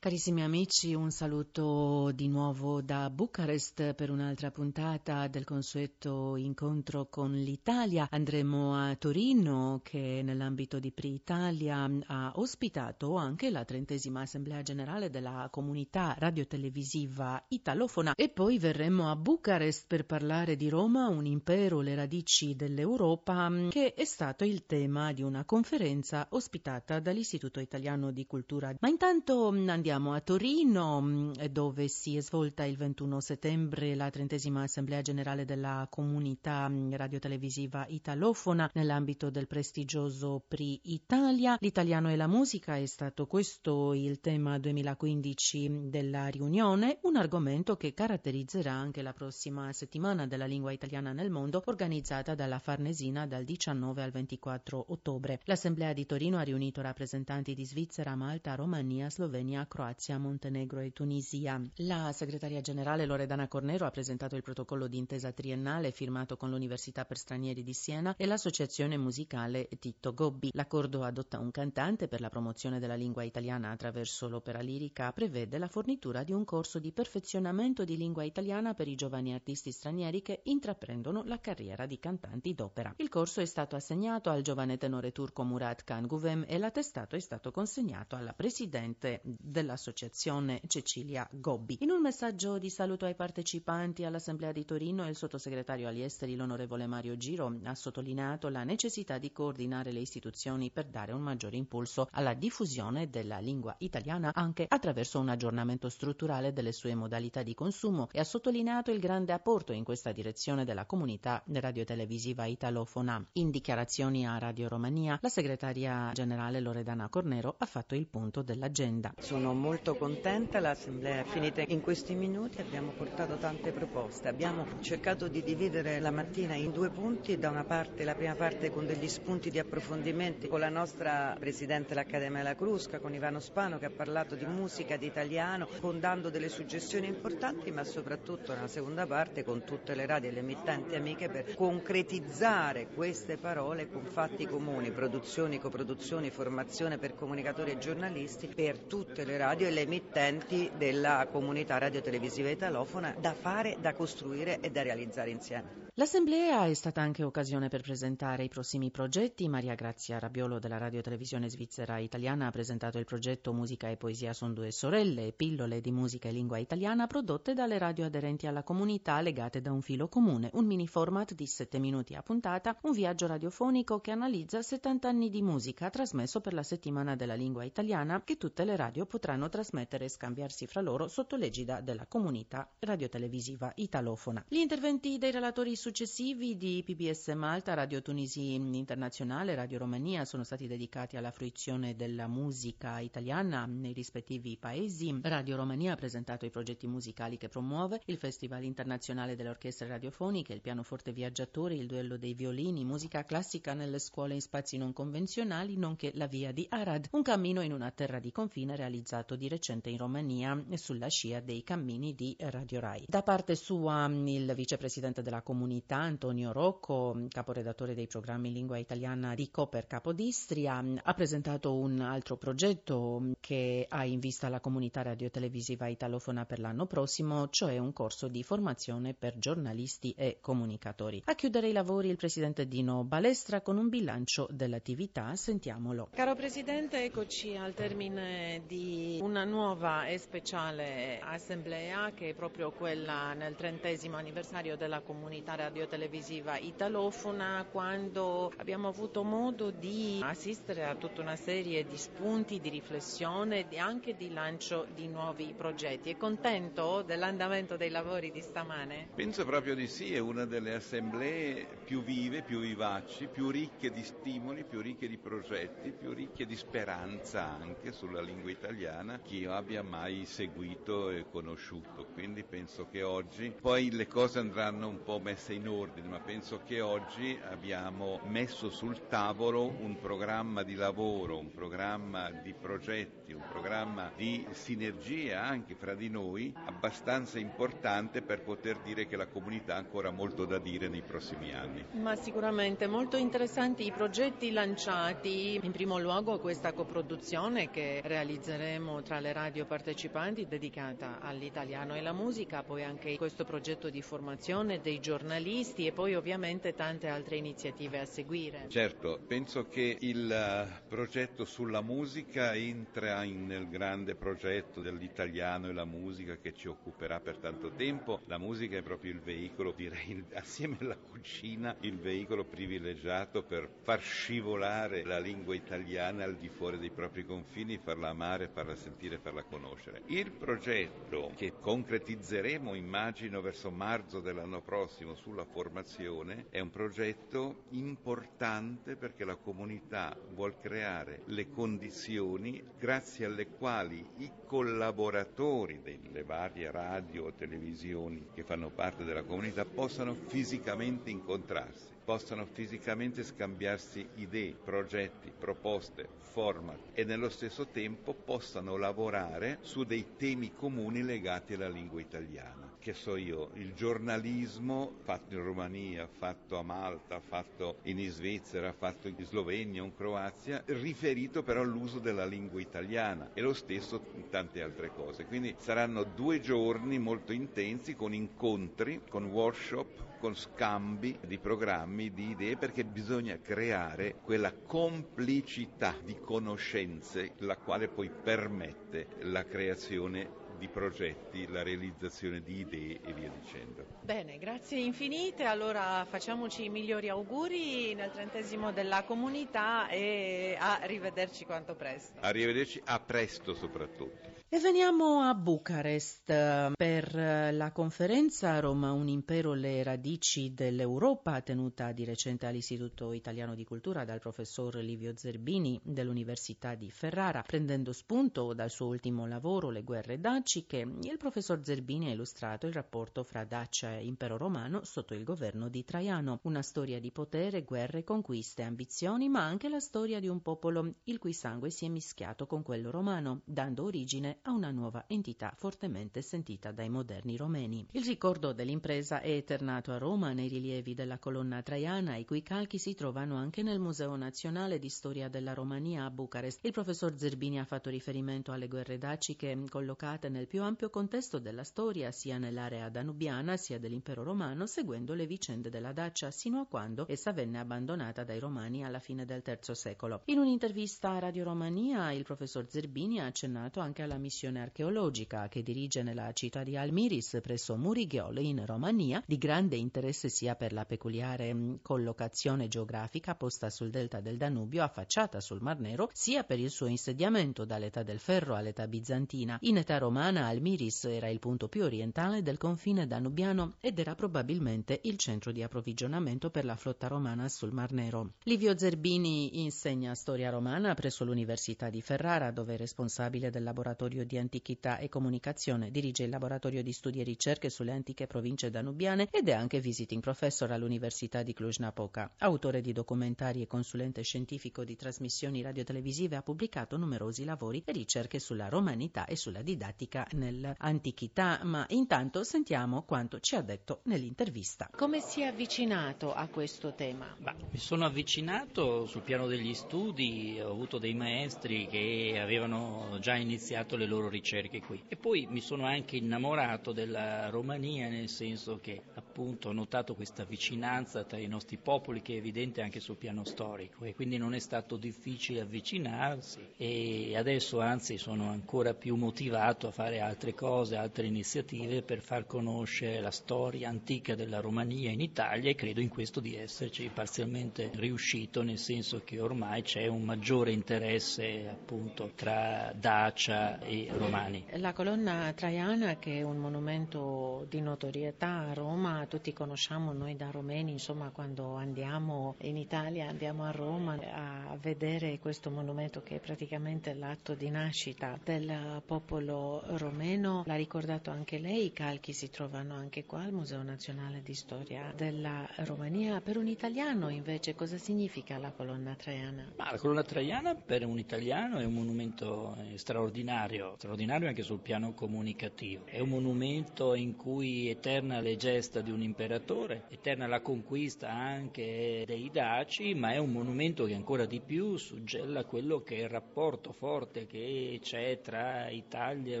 Carissimi amici, un saluto di nuovo da Bucarest per un'altra puntata del consueto incontro con l'Italia. Andremo a Torino che nell'ambito di Pri Italia ha ospitato anche la trentesima assemblea generale della comunità radiotelevisiva italofona e poi verremo a Bucarest per parlare di Roma, un impero, le radici dell'Europa, che è stato il tema di una conferenza ospitata dall'Istituto Italiano di Cultura. Ma intanto andiamo Andiamo a Torino mm, dove si è svolta il 21 settembre la trentesima assemblea generale della comunità mm, radiotelevisiva italofona nell'ambito del prestigioso PRI Italia. L'italiano e la musica è stato questo il tema 2015 della riunione, un argomento che caratterizzerà anche la prossima settimana della lingua italiana nel mondo organizzata dalla Farnesina dal 19 al 24 ottobre. L'assemblea di Torino ha riunito rappresentanti di Svizzera, Malta, Romania, Slovenia, Croazia, Montenegro e Tunisia. La segretaria generale Loredana Cornero ha presentato il protocollo d'intesa triennale firmato con l'Università per stranieri di Siena e l'Associazione musicale Titto Gobbi. L'accordo adotta un cantante per la promozione della lingua italiana attraverso l'opera lirica prevede la fornitura di un corso di perfezionamento di lingua italiana per i giovani artisti stranieri che intraprendono la carriera di cantanti d'opera. Il corso è stato assegnato al giovane tenore turco Murat Khan Guvem e l'attestato è stato consegnato alla presidente della dell'Associazione Cecilia Gobbi. In un messaggio di saluto ai partecipanti all'Assemblea di Torino, il sottosegretario agli esteri, l'onorevole Mario Giro, ha sottolineato la necessità di coordinare le istituzioni per dare un maggiore impulso alla diffusione della lingua italiana anche attraverso un aggiornamento strutturale delle sue modalità di consumo e ha sottolineato il grande apporto in questa direzione della comunità radiotelevisiva italofona. In dichiarazioni a Radio Romania, la segretaria generale Loredana Cornero ha fatto il punto dell'agenda. Sono molto contenta, l'assemblea è finita in questi minuti, abbiamo portato tante proposte, abbiamo cercato di dividere la mattina in due punti, da una parte la prima parte con degli spunti di approfondimento con la nostra Presidente dell'Accademia La Crusca, con Ivano Spano che ha parlato di musica, di italiano, dando delle suggestioni importanti, ma soprattutto nella seconda parte con tutte le radio e le emittenti amiche per concretizzare queste parole con fatti comuni, produzioni, coproduzioni, formazione per comunicatori e giornalisti per tutte le radio radio e le emittenti della comunità radiotelevisiva italofona da fare, da costruire e da realizzare insieme. L'assemblea è stata anche occasione per presentare i prossimi progetti. Maria Grazia Rabiolo della radiotelevisione svizzera italiana ha presentato il progetto Musica e Poesia sono due sorelle, pillole di musica e lingua italiana prodotte dalle radio aderenti alla comunità legate da un filo comune, un mini format di 7 minuti a puntata, un viaggio radiofonico che analizza 70 anni di musica trasmesso per la settimana della lingua italiana che tutte le radio potranno trasmettere e scambiarsi fra loro sotto l'egida della comunità radiotelevisiva italofona. Gli interventi dei relatori successivi di PBS Malta, Radio Tunisi Internazionale, Radio Romania sono stati dedicati alla fruizione della musica italiana nei rispettivi paesi. Radio Romania ha presentato i progetti musicali che promuove, il Festival internazionale delle orchestre radiofoniche, il pianoforte viaggiatori, il duello dei violini, musica classica nelle scuole in spazi non convenzionali, nonché la via di Arad, un cammino in una terra di confine realizzato di recente in Romania sulla scia dei cammini di Radio Rai. Da parte sua il vicepresidente della comunità Antonio Rocco, caporedattore dei programmi in lingua italiana di Coper Capodistria, ha presentato un altro progetto che ha in vista la comunità radiotelevisiva italofona per l'anno prossimo, cioè un corso di formazione per giornalisti e comunicatori. A chiudere i lavori il presidente Dino Balestra con un bilancio dell'attività, sentiamolo. Caro Presidente, eccoci al termine di una nuova e speciale assemblea che è proprio quella nel trentesimo anniversario della comunità radiotelevisiva italofona quando abbiamo avuto modo di assistere a tutta una serie di spunti di riflessione e anche di lancio di nuovi progetti. È contento dell'andamento dei lavori di stamane? Penso proprio di sì, è una delle assemblee più vive, più vivaci, più ricche di stimoli, più ricche di progetti, più ricche di speranza anche sulla lingua italiana che io abbia mai seguito e conosciuto, quindi penso che oggi poi le cose andranno un po' messe messa in ordine, ma penso che oggi abbiamo messo sul tavolo un programma di lavoro, un programma di progetti, un programma di sinergia anche fra di noi abbastanza importante per poter dire che la comunità ha ancora molto da dire nei prossimi anni. Ma sicuramente molto interessanti i progetti lanciati, in primo luogo questa coproduzione che realizzeremo tra le radio partecipanti dedicata all'italiano e alla musica, poi anche questo progetto di formazione dei giornalisti e poi ovviamente tante altre iniziative a seguire. Certo, penso che il eh, progetto sulla musica entra in, nel grande progetto dell'italiano e la musica che ci occuperà per tanto tempo. La musica è proprio il veicolo, direi, assieme alla cucina, il veicolo privilegiato per far scivolare la lingua italiana al di fuori dei propri confini, farla amare, farla sentire, farla conoscere. Il progetto che concretizzeremo, immagino, verso marzo dell'anno prossimo sulla formazione è un progetto importante perché la comunità vuol creare le condizioni grazie alle quali i collaboratori delle varie radio o televisioni che fanno parte della comunità possano fisicamente incontrarsi possano fisicamente scambiarsi idee, progetti, proposte, format e nello stesso tempo possano lavorare su dei temi comuni legati alla lingua italiana. Che so io, il giornalismo fatto in Romania, fatto a Malta, fatto in Svizzera, fatto in Slovenia, in Croazia, riferito però all'uso della lingua italiana e lo stesso in tante altre cose. Quindi saranno due giorni molto intensi con incontri, con workshop, con scambi di programmi, di idee, perché bisogna creare quella complicità di conoscenze la quale poi permette la creazione di progetti, la realizzazione di idee e via dicendo. Bene, grazie infinite. Allora facciamoci i migliori auguri nel trentesimo della comunità e a rivederci quanto presto. Arrivederci a presto soprattutto. E veniamo a Bucarest per la conferenza Roma un impero le radici dell'Europa tenuta di recente all'Istituto Italiano di Cultura dal professor Livio Zerbini dell'Università di Ferrara. Prendendo spunto dal suo ultimo lavoro Le guerre daciche, il professor Zerbini ha illustrato il rapporto fra Dacia e impero romano sotto il governo di Traiano, una storia di potere, guerre, conquiste, ambizioni, ma anche la storia di un popolo il cui sangue si è mischiato con quello romano, dando origine a una nuova entità fortemente sentita dai moderni romeni. Il ricordo dell'impresa è eternato a Roma nei rilievi della colonna traiana, i cui calchi si trovano anche nel Museo Nazionale di Storia della Romania a Bucarest. Il professor Zerbini ha fatto riferimento alle guerre daciche collocate nel più ampio contesto della storia, sia nell'area danubiana sia dell'impero romano, seguendo le vicende della Dacia sino a quando essa venne abbandonata dai romani alla fine del III secolo. In un'intervista a Radio Romania, il professor Zerbini ha accennato anche alla missione archeologica che dirige nella città di Almiris presso Murighiol in Romania, di grande interesse sia per la peculiare collocazione geografica posta sul delta del Danubio affacciata sul Mar Nero, sia per il suo insediamento dall'età del ferro all'età bizantina. In età romana Almiris era il punto più orientale del confine danubiano ed era probabilmente il centro di approvvigionamento per la flotta romana sul Mar Nero. Livio Zerbini insegna storia romana presso l'Università di Ferrara, dove è responsabile del laboratorio laboratorio di antichità e comunicazione, dirige il laboratorio di studi e ricerche sulle antiche province danubiane ed è anche visiting professor all'Università di Cluj-Napoca. Autore di documentari e consulente scientifico di trasmissioni radiotelevisive, ha pubblicato numerosi lavori e ricerche sulla romanità e sulla didattica nell'antichità, ma intanto sentiamo quanto ci ha detto nell'intervista. Come si è avvicinato a questo tema? Bah, mi sono avvicinato sul piano degli studi, ho avuto dei maestri che avevano già iniziato le loro ricerche qui. E poi mi sono anche innamorato della Romania nel senso che appunto ho notato questa vicinanza tra i nostri popoli che è evidente anche sul piano storico e quindi non è stato difficile avvicinarsi e adesso anzi sono ancora più motivato a fare altre cose, altre iniziative per far conoscere la storia antica della Romania in Italia e credo in questo di esserci parzialmente riuscito nel senso che ormai c'è un maggiore interesse appunto tra Dacia e romani. La colonna traiana, che è un monumento di notorietà a Roma, tutti conosciamo noi da romeni, insomma quando andiamo in Italia, andiamo a Roma a vedere questo monumento che è praticamente l'atto di nascita del popolo romeno. L'ha ricordato anche lei, i calchi si trovano anche qua al Museo Nazionale di Storia della Romania. Per un italiano invece cosa significa la colonna traiana? Ma la colonna traiana per un italiano è un monumento straordinario, straordinario anche sul piano comunicativo. È un monumento in cui eterna le gesta di un imperatore, eterna la conquista anche dei Daci, ma è un monumento che ancora di più suggella quello che è il rapporto forte che c'è tra Italia e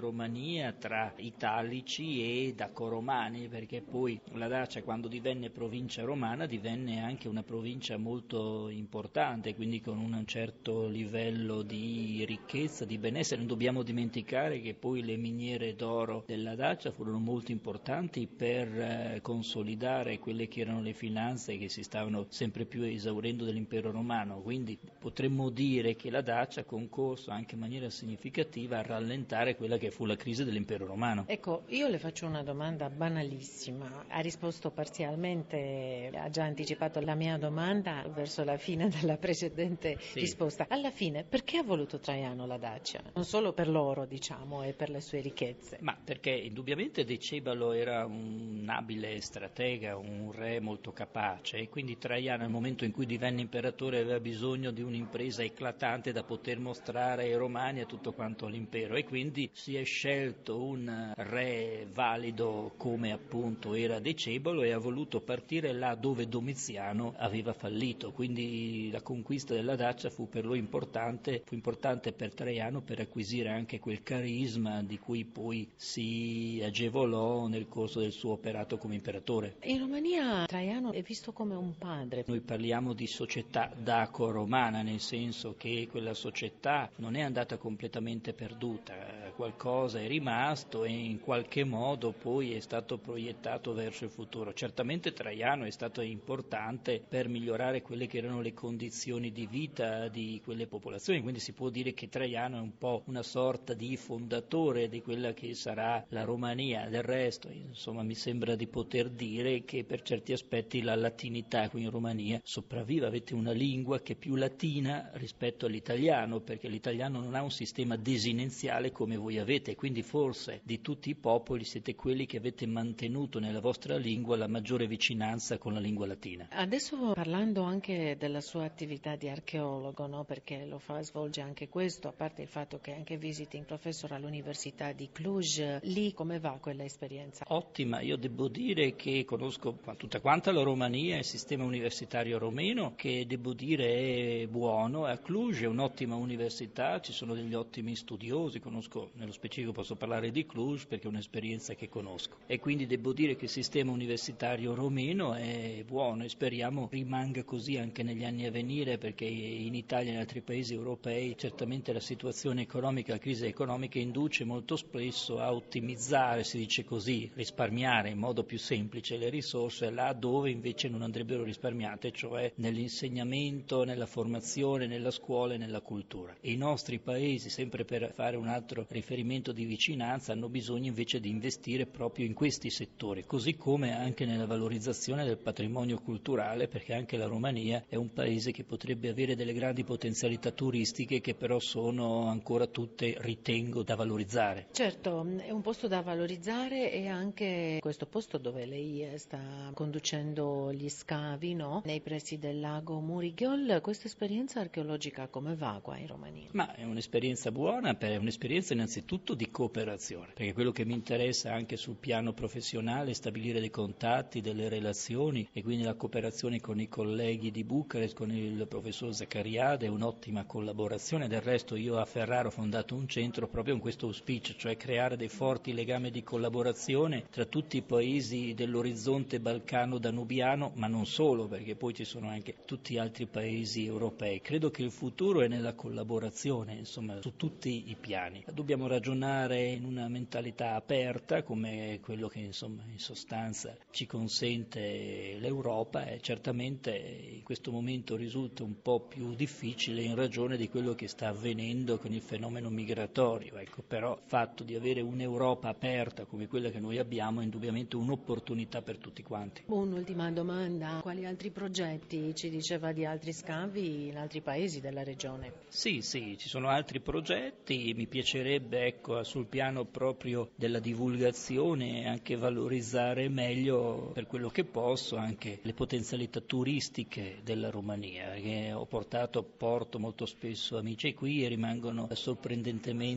Romania, tra italici e dacoromani, perché poi la Dacia quando divenne provincia romana divenne anche una provincia molto importante, quindi con un certo livello di ricchezza, di benessere. Non dobbiamo dimenticare che poi le miniere d'oro della Dacia furono molto importanti per eh, consolidare quelle che erano le finanze che si stavano sempre più esaurendo dell'impero romano, quindi potremmo dire che la Dacia ha concorso anche in maniera significativa a rallentare quella che fu la crisi dell'impero romano. Ecco, io le faccio una domanda banalissima, ha risposto parzialmente, ha già anticipato la mia domanda verso la fine della precedente sì. risposta. Alla fine, perché ha voluto Traiano la Dacia? Non solo per l'oro, diciamo, e per le sue ricchezze. Ma perché indubbiamente Decebalo era un abile stratega, un re molto capace e quindi Traiano nel momento in cui divenne imperatore aveva bisogno di un'impresa eclatante da poter mostrare ai romani e tutto quanto l'impero e quindi si è scelto un re valido come appunto era Decebalo e ha voluto partire là dove Domiziano aveva fallito, quindi la conquista della Dacia fu per lui importante, fu importante per Traiano per acquisire anche quel carisma di cui poi si agevolò nel corso del suo operato come imperatore. In Romania Traiano è visto come un padre. Noi parliamo di società daco-romana, nel senso che quella società non è andata completamente perduta, qualcosa è rimasto e in qualche modo poi è stato proiettato verso il futuro. Certamente Traiano è stato importante per migliorare quelle che erano le condizioni di vita di quelle popolazioni, quindi si può dire che Traiano è un po' una sorta di fondatore di quella che sarà la Romania. Del resto, insomma, mi sembra di poter dire che per certi aspetti la latinità qui in Romania sopravvive, avete una lingua che è più latina rispetto all'italiano, perché l'italiano non ha un sistema desinenziale come voi avete, quindi forse di tutti i popoli siete quelli che avete mantenuto nella vostra lingua la maggiore vicinanza con la lingua latina. Adesso parlando anche della sua attività di archeologo, no? perché lo fa, svolge anche questo, a parte il fatto che anche visiting professor all'Università di Cluj, lì come va quella esperienza? Ottima, io devo dire che conosco tutta quanta la Romania, il sistema universitario romeno, che devo dire è buono, a Cluj è un'ottima università, ci sono degli ottimi studiosi, conosco, nello specifico posso parlare di Cluj perché è un'esperienza che conosco. E quindi devo dire che il sistema universitario romeno è buono e speriamo rimanga così anche negli anni a venire perché in Italia e in altri paesi europei certamente la situazione economica, la crisi economica induce molto spesso a ottimizzare, si dice così, risparmiare in modo più semplice le risorse là dove invece non andrebbero risparmiate, cioè nell'insegnamento, nella formazione, nella scuola e nella cultura. E i nostri paesi, sempre per fare un altro riferimento di vicinanza, hanno bisogno invece di investire proprio in questi settori, così come anche nella valorizzazione del patrimonio culturale, perché anche la Romania è un paese che potrebbe avere delle grandi potenzialità turistiche che però sono ancora tutte, ritengo, da valorizzare. Certo, è un posto da valorizzare e anche questo posto dove lei sta conducendo gli scavi no? nei pressi del lago Murighiol, questa esperienza archeologica come va qua in Romania? Ma è un'esperienza buona, è un'esperienza innanzitutto di cooperazione, perché quello che mi interessa anche sul piano professionale è stabilire dei contatti, delle relazioni e quindi la cooperazione con i colleghi di Bucarest, con il professor Zaccariade è un'ottima collaborazione, del resto io a Ferraro ho fondato un centro proprio con questo auspicio, cioè creare dei forti legami di collaborazione tra tutti i paesi dell'orizzonte balcano-danubiano, ma non solo, perché poi ci sono anche tutti gli altri paesi europei. Credo che il futuro è nella collaborazione, insomma, su tutti i piani. Dobbiamo ragionare in una mentalità aperta, come quello che insomma, in sostanza ci consente l'Europa e certamente in questo momento risulta un po' più difficile in ragione di quello che sta avvenendo con il fenomeno migratorio. Ecco, però il fatto di avere un'Europa aperta come quella che noi abbiamo è indubbiamente un'opportunità opportunità per tutti quanti. Un'ultima domanda, quali altri progetti ci diceva di altri scavi in altri paesi della regione? Sì, sì, ci sono altri progetti, mi piacerebbe ecco, sul piano proprio della divulgazione anche valorizzare meglio per quello che posso anche le potenzialità turistiche della Romania, che ho portato, porto molto spesso amici qui e rimangono sorprendentemente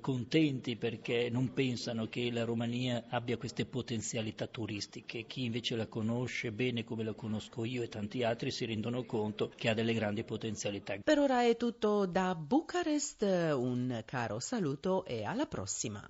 contenti perché non pensano che la Romania abbia queste potenzialità turistiche, chi invece la conosce bene come la conosco io e tanti altri si rendono conto che ha delle grandi potenzialità. Per ora è tutto da Bucarest, un caro saluto e alla prossima.